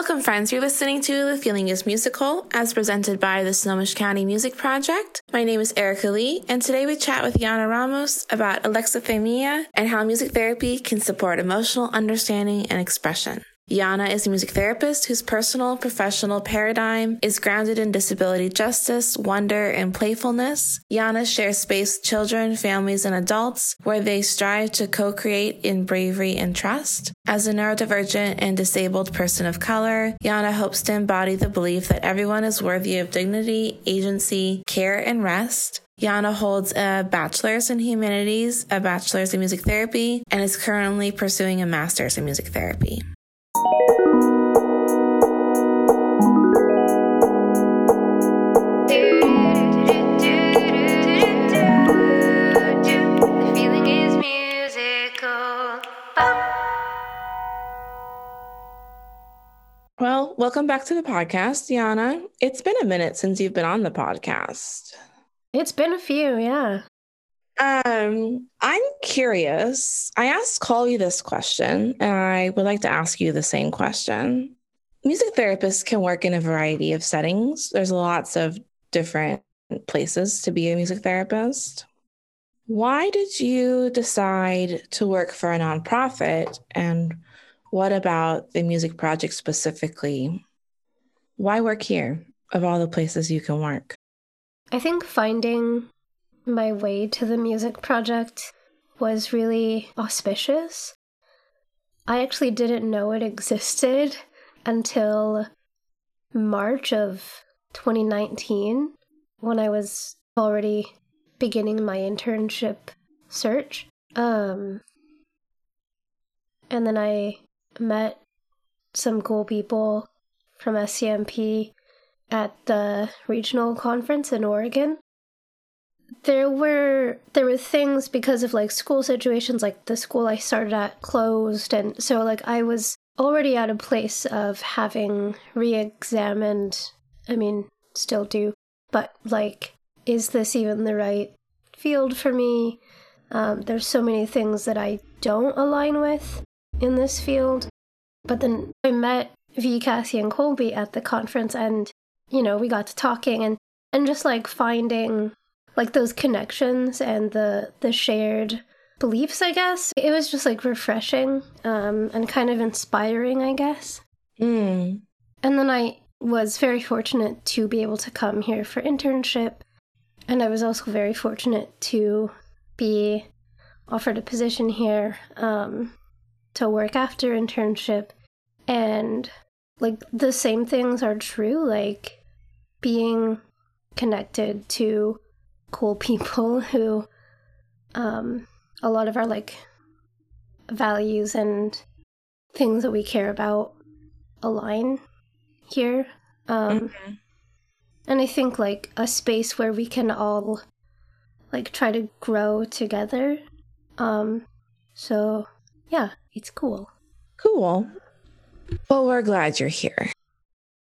Welcome, friends. You're listening to The Feeling is Musical, as presented by the Snohomish County Music Project. My name is Erica Lee, and today we chat with Yana Ramos about alexithymia and how music therapy can support emotional understanding and expression. Yana is a music therapist whose personal professional paradigm is grounded in disability justice, wonder, and playfulness. Yana shares space with children, families, and adults where they strive to co-create in bravery and trust. As a neurodivergent and disabled person of color, Yana hopes to embody the belief that everyone is worthy of dignity, agency, care, and rest. Yana holds a bachelor's in humanities, a bachelor's in music therapy, and is currently pursuing a master's in music therapy. Welcome back to the podcast, Yana. It's been a minute since you've been on the podcast. It's been a few, yeah. Um, I'm curious. I asked Colby this question, and I would like to ask you the same question. Music therapists can work in a variety of settings. There's lots of different places to be a music therapist. Why did you decide to work for a nonprofit? And what about the music project specifically? Why work here of all the places you can work? I think finding my way to the music project was really auspicious. I actually didn't know it existed until March of 2019 when I was already beginning my internship search. Um and then I met some cool people from SCMP at the regional conference in Oregon. There were there were things because of like school situations like the school I started at closed and so like I was already at a place of having re-examined I mean still do but like is this even the right field for me? Um, there's so many things that I don't align with in this field. But then I met V, Cassie, and Colby at the conference, and you know we got to talking and and just like finding like those connections and the the shared beliefs. I guess it was just like refreshing um, and kind of inspiring. I guess. Mm. And then I was very fortunate to be able to come here for internship. And I was also very fortunate to be offered a position here um, to work after internship. And like the same things are true, like being connected to cool people who um, a lot of our like values and things that we care about align here. Um, Mhm. And I think like a space where we can all like try to grow together. Um, so yeah, it's cool. Cool. Well, we're glad you're here.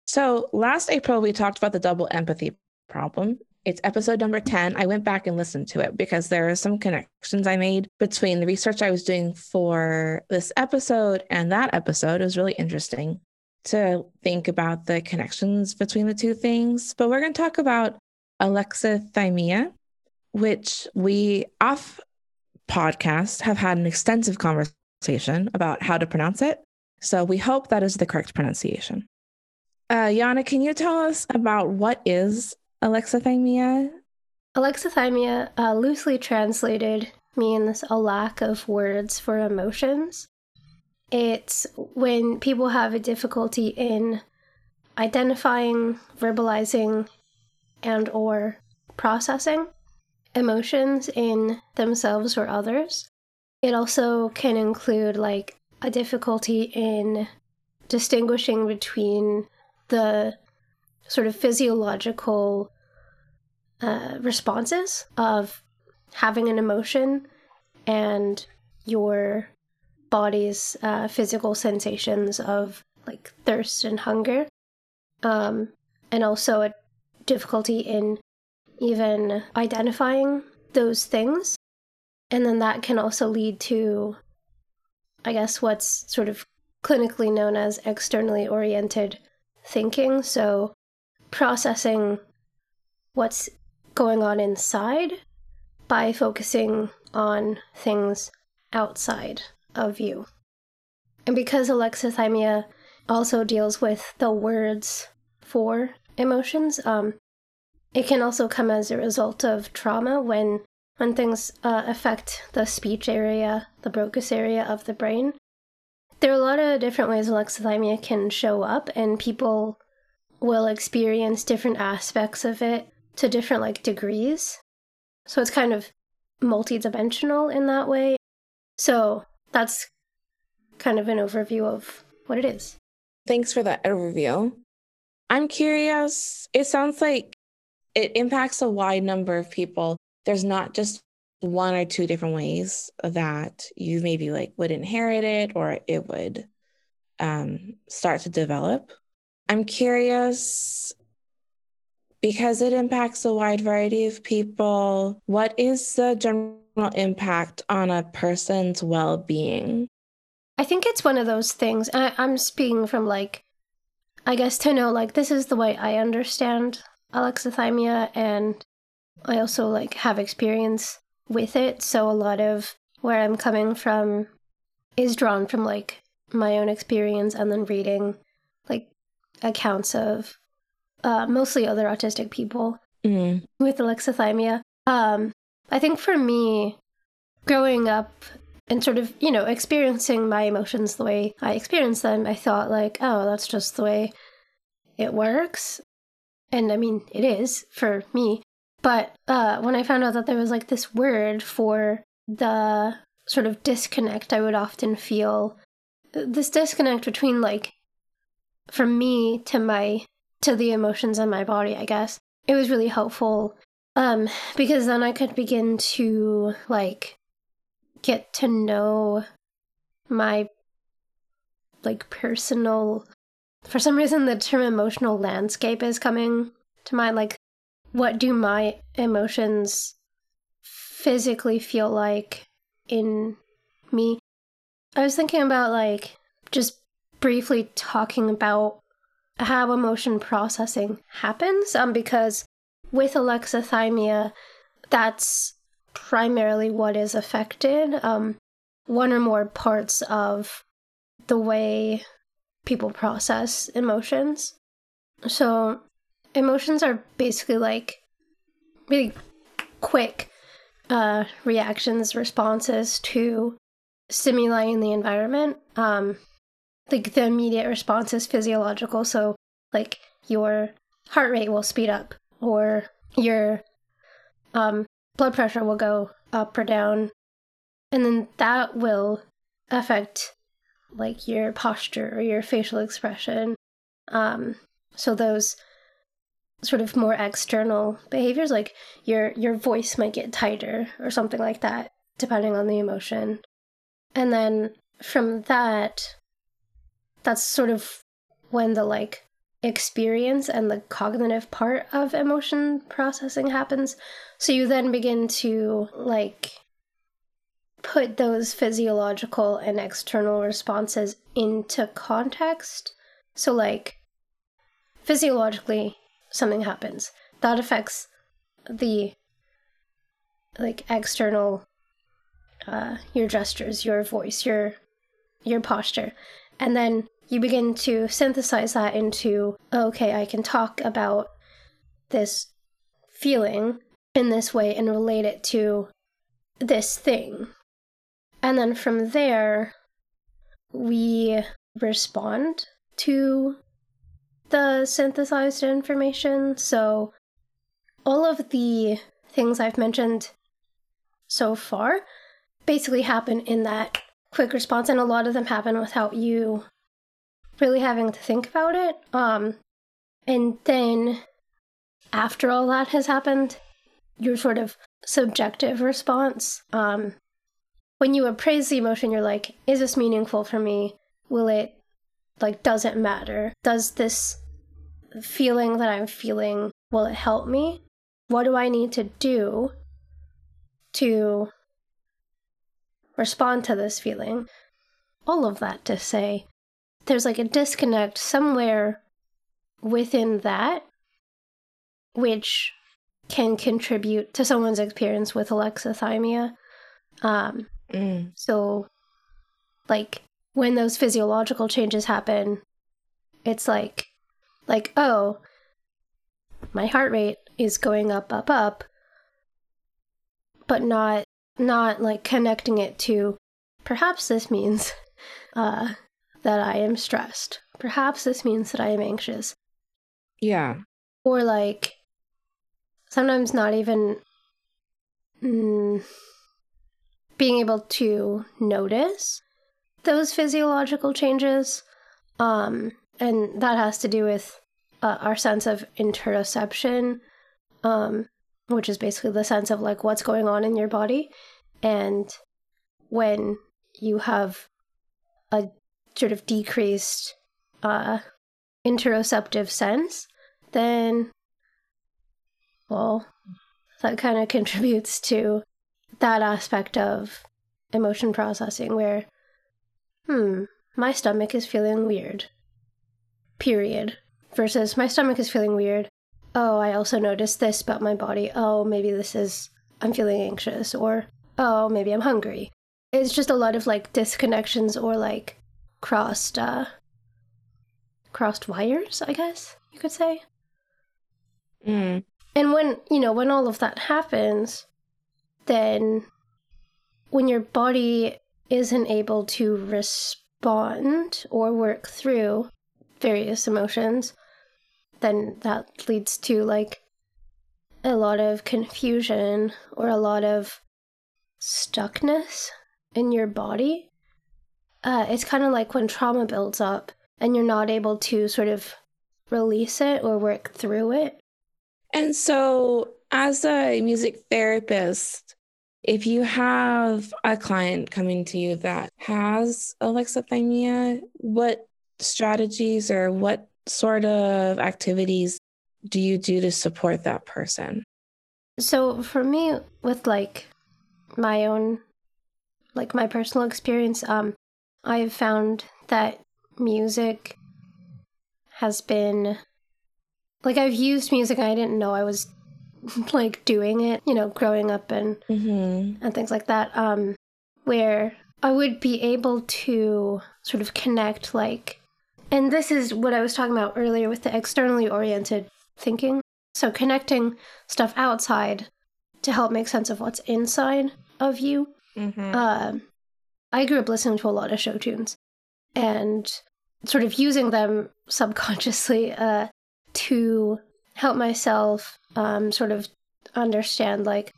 So, last April, we talked about the double empathy problem. It's episode number 10. I went back and listened to it because there are some connections I made between the research I was doing for this episode and that episode. It was really interesting to think about the connections between the two things. But we're going to talk about alexithymia, which we off podcast have had an extensive conversation about how to pronounce it. So we hope that is the correct pronunciation. Uh, Yana, can you tell us about what is alexithymia? Alexithymia, uh, loosely translated, means a lack of words for emotions. It's when people have a difficulty in identifying, verbalizing, and or processing emotions in themselves or others. It also can include like a difficulty in distinguishing between the sort of physiological uh, responses of having an emotion and your body's uh, physical sensations of like thirst and hunger, um, and also a difficulty in even identifying those things. And then that can also lead to, I guess, what's sort of clinically known as externally oriented thinking. So, processing what's going on inside by focusing on things outside of you. And because alexithymia also deals with the words for emotions, um, it can also come as a result of trauma when when things uh, affect the speech area, the Broca's area of the brain. There are a lot of different ways alexithymia can show up, and people will experience different aspects of it to different like degrees. So it's kind of multidimensional in that way. So that's kind of an overview of what it is. Thanks for that overview. I'm curious. It sounds like it impacts a wide number of people. There's not just one or two different ways that you maybe like would inherit it or it would um, start to develop. I'm curious because it impacts a wide variety of people. What is the general impact on a person's well being? I think it's one of those things. I, I'm speaking from like, I guess to know like this is the way I understand alexithymia, and I also like have experience with it. So a lot of where I'm coming from is drawn from like my own experience and then reading like accounts of uh, mostly other autistic people Mm. with alexithymia. Um, I think for me, growing up and sort of, you know, experiencing my emotions the way I experience them, I thought, like, oh, that's just the way it works. And I mean, it is for me. But uh, when I found out that there was like this word for the sort of disconnect, I would often feel this disconnect between like from me to my to the emotions in my body, I guess. It was really helpful um because then I could begin to like get to know my like personal for some reason the term emotional landscape is coming to mind like what do my emotions physically feel like in me? I was thinking about like just briefly talking about how emotion processing happens um because with alexithymia that's primarily what is affected um one or more parts of the way people process emotions. So emotions are basically like really quick uh, reactions, responses to stimuli in the environment. Um, like the immediate response is physiological, so like your heart rate will speed up, or your um, blood pressure will go up or down, and then that will affect like your posture or your facial expression. Um, so those sort of more external behaviors like your your voice might get tighter or something like that depending on the emotion. And then from that that's sort of when the like experience and the cognitive part of emotion processing happens. So you then begin to like put those physiological and external responses into context. So like physiologically something happens. That affects the like external uh your gestures your voice your your posture. And then you begin to synthesize that into okay i can talk about this feeling in this way and relate it to this thing. And then from there we respond to the synthesized information. So, all of the things I've mentioned so far basically happen in that quick response, and a lot of them happen without you really having to think about it. Um, and then after all that has happened, your sort of subjective response. Um, when you appraise the emotion, you're like, is this meaningful for me? Will it, like, does it matter? Does this feeling that I'm feeling, will it help me? What do I need to do to respond to this feeling? All of that to say, there's like a disconnect somewhere within that, which can contribute to someone's experience with alexithymia. Um, Mm. so, like, when those physiological changes happen, it's like, like, oh, my heart rate is going up, up, up, but not, not like connecting it to, perhaps this means, uh, that I am stressed. Perhaps this means that I am anxious. Yeah. Or like, sometimes not even mm, being able to notice those physiological changes. Um, and that has to do with uh, our sense of interoception, um, which is basically the sense of like what's going on in your body. And when you have a sort of decreased uh, interoceptive sense, then, well, that kind of contributes to that aspect of emotion processing where, hmm, my stomach is feeling weird. Period. Versus my stomach is feeling weird. Oh, I also noticed this about my body. Oh, maybe this is, I'm feeling anxious. Or, oh, maybe I'm hungry. It's just a lot of like disconnections or like crossed, uh, crossed wires, I guess you could say. Mm. And when, you know, when all of that happens, then when your body isn't able to respond or work through various emotions, then that leads to like a lot of confusion or a lot of stuckness in your body. Uh, it's kind of like when trauma builds up and you're not able to sort of release it or work through it. And so, as a music therapist, if you have a client coming to you that has alexithymia, what strategies or what sort of activities do you do to support that person? So for me, with like my own, like my personal experience, um, I've found that music has been like I've used music. I didn't know I was like doing it, you know, growing up and Mm-hmm. and things like that. Um, where I would be able to sort of connect, like, and this is what I was talking about earlier with the externally oriented thinking. So connecting stuff outside to help make sense of what's inside of you. Mm-hmm. Uh, I grew up listening to a lot of show tunes and sort of using them subconsciously uh, to help myself um, sort of understand, like,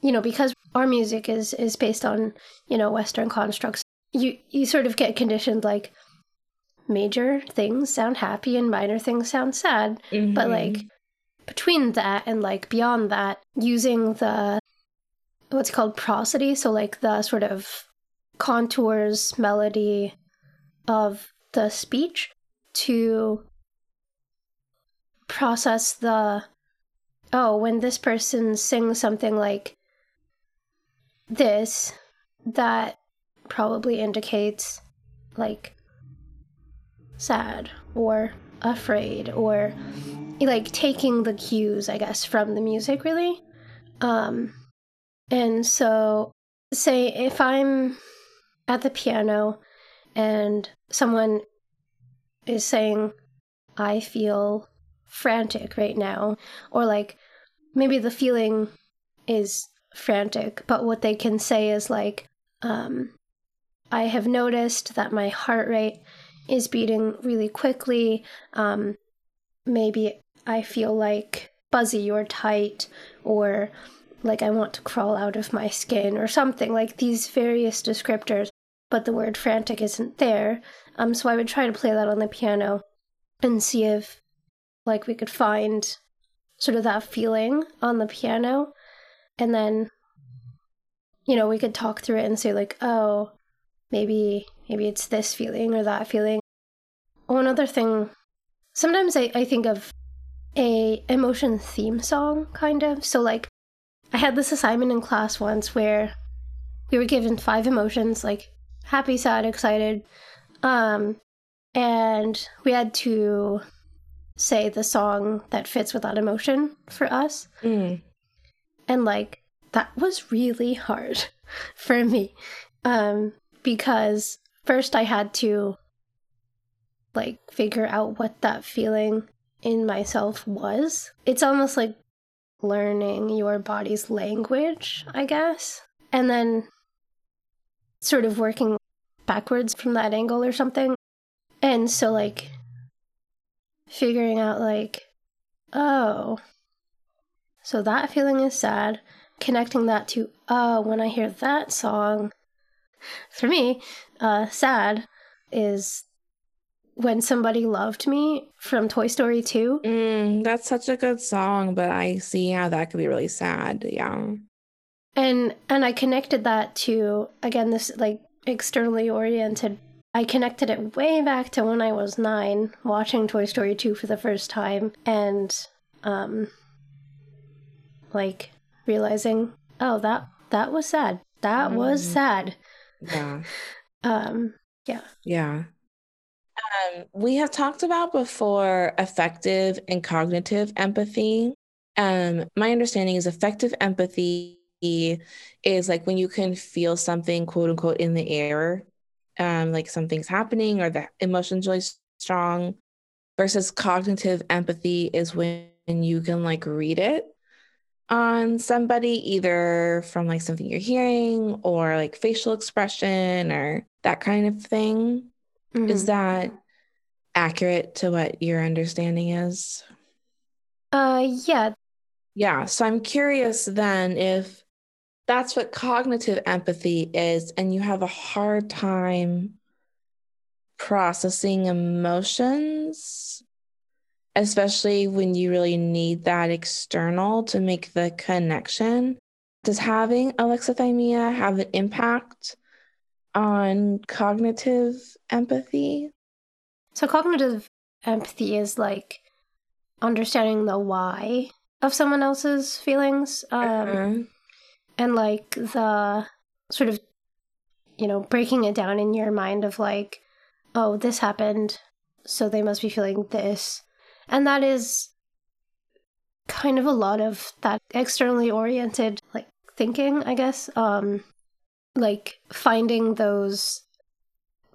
you know, because our music is is based on you know Western constructs. You you sort of get conditioned like major things sound happy and minor things sound sad, but Mhm. like between that and like beyond that, using the what's called prosody, so like the sort of contours, melody of the speech to process the oh, when this person sings something like this, that probably indicates like sad or afraid or like taking the cues, I guess, from the music really. Um and so say if I'm at the piano and someone is saying I feel frantic right now or like maybe the feeling is frantic but what they can say is like um I have noticed that my heart rate is beating really quickly. Um maybe I feel like buzzy or tight or like I want to crawl out of my skin or something like these various descriptors. But the word frantic isn't there. Um so I would try to play that on the piano and see if like we could find sort of that feeling on the piano. And then you know we could talk through it and say like oh maybe maybe it's this feeling or that feeling one other thing sometimes I, I think of a emotion theme song kind of so like i had this assignment in class once where we were given five emotions like happy sad excited um and we had to say the song that fits with that emotion for us. Mm. And like that was really hard for me. Um because first I had to like figure out what that feeling in myself was. It's almost like learning your body's language, I guess. And then sort of working backwards from that angle or something. And so like figuring out like oh so that feeling is sad connecting that to oh when i hear that song for me uh sad is when somebody loved me from toy story 2 Mm, that's such a good song, but I see how that could be really sad. Yeah. and and i connected that to again this like externally oriented i connected it way back to when i was nine watching toy story 2 for the first time and um like realizing oh that that was sad that was Mm. sad Yeah. um Yeah. Um, we have talked about before affective and cognitive empathy. Um, my understanding is affective empathy is like when you can feel something, quote unquote, in the air, um, like something's happening or the emotion's really strong, versus cognitive empathy is when you can like read it on somebody, either from like something you're hearing or like facial expression or that kind of thing. Is mhm. that accurate to what your understanding is? uh yeah Yeah. So I'm curious then if that's what cognitive empathy is, and you have a hard time processing emotions, especially when you really need that external to make the connection. Does having alexithymia have an impact on cognitive empathy? so cognitive empathy is like understanding the why of someone else's feelings um Uh-huh. and like the sort of you know breaking it down in your mind of like oh this happened so they must be feeling this and that is kind of a lot of that externally oriented like thinking i guess um like finding those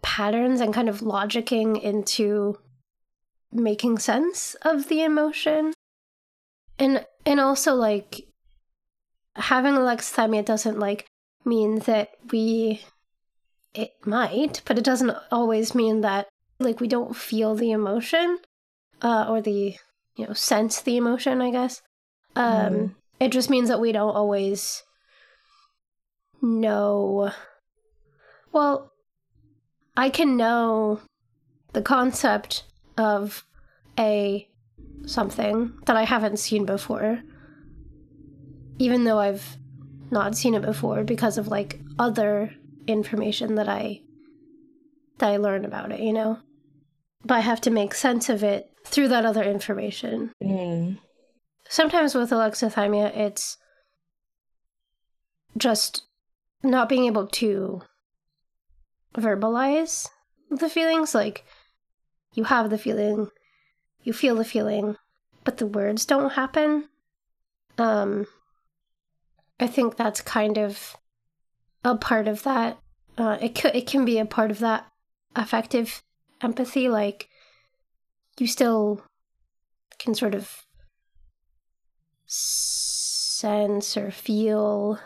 patterns and kind of logicking into making sense of the emotion. And and also like having alexithymia doesn't like mean that we it might but it doesn't always mean that like we don't feel the emotion uh or the you know sense the emotion i guess. Um Mhm. it just means that we don't always know. Well i can know the concept of a something that i haven't seen before even though i've not seen it before because of like other information that i that i learn about it you know? But i have to make sense of it through that other information. Mm. sometimes with alexithymia it's just not being able to verbalize the feelings. Like you have the feeling you feel the feeling but the words don't happen. Um i think that's kind of a part of that. Uh it could it can be a part of that affective empathy. Like you still can sort of sense or feel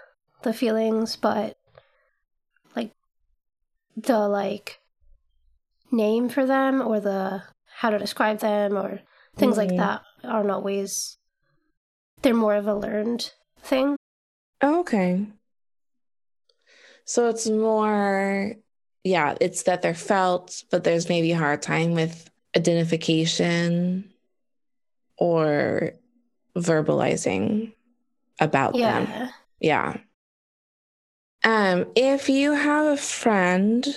the feelings but like the like name for them or the how to describe them or things like Mhm. that aren't always they're more of a learned thing Okay. So it's more, yeah, it's that they're felt, but there's maybe a hard time with identification or verbalizing about them. yeah Yeah. Um, if you have a friend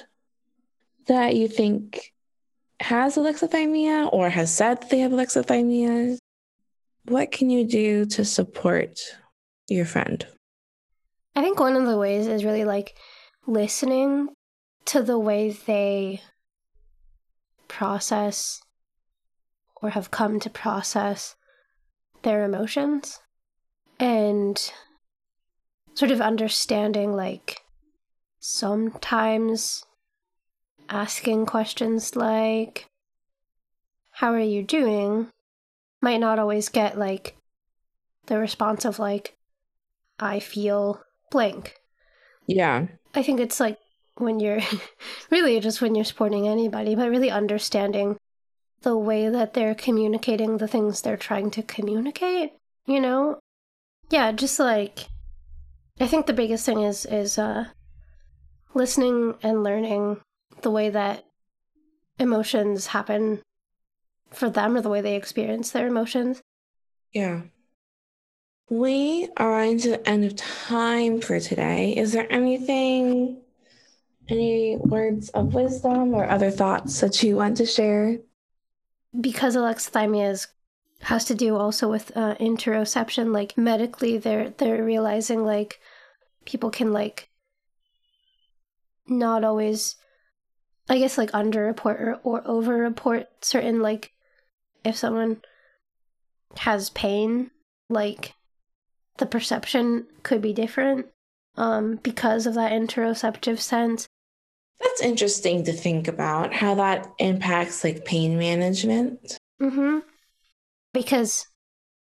that you think has alexithymia or has said that they have alexithymia, what can you do to support your friend? I think one of the ways is really like listening to the way they process or have come to process their emotions and sort of understanding like sometimes asking questions like how are you doing might not always get like the response of like i feel blank Yeah. i think it's like when you're really just when you're supporting anybody but really understanding the way that they're communicating the things they're trying to communicate you know yeah just like i think the biggest thing is is uh listening and learning the way that emotions happen for them or the way they experience their emotions Yeah. We are running to the end of time for today. Is there anything, any words of wisdom or other thoughts that you want to share? because alexithymia is has to do also with uh, interoception like medically they're they're realizing like people can like not always i guess like underreport or, or overreport certain like if someone has pain like the perception could be different um because of that interoceptive sense That's interesting to think about how that impacts like pain management. Mm-hmm. Because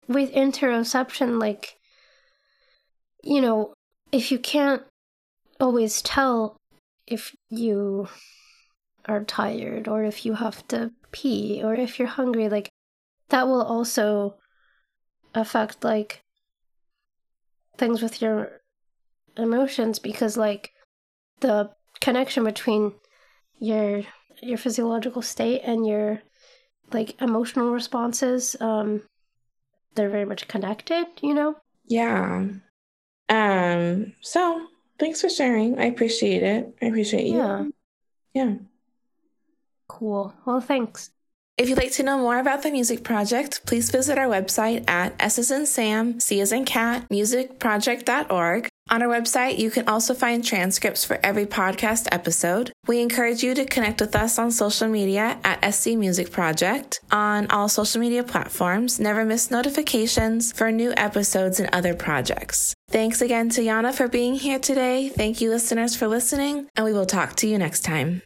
with interoception, like, you know, if you can't always tell if you are tired or if you have to pee or if you're hungry, like, that will also affect, like, things with your emotions because, like, the connection between your your physiological state and your like emotional responses um they're very much connected you know Yeah. Um, so thanks for sharing. I appreciate it. I appreciate you. Yeah. Yeah. cool well thanks If you'd like to know more about the music project, please visit our website at S as in Sam, C as in Cat, musicproject.org. On our website, you can also find transcripts for every podcast episode. We encourage you to connect with us on social media at SC Music Project on all social media platforms. Never miss notifications for new episodes and other projects. Thanks again to Yana for being here today. Thank you, listeners, for listening, and we will talk to you next time.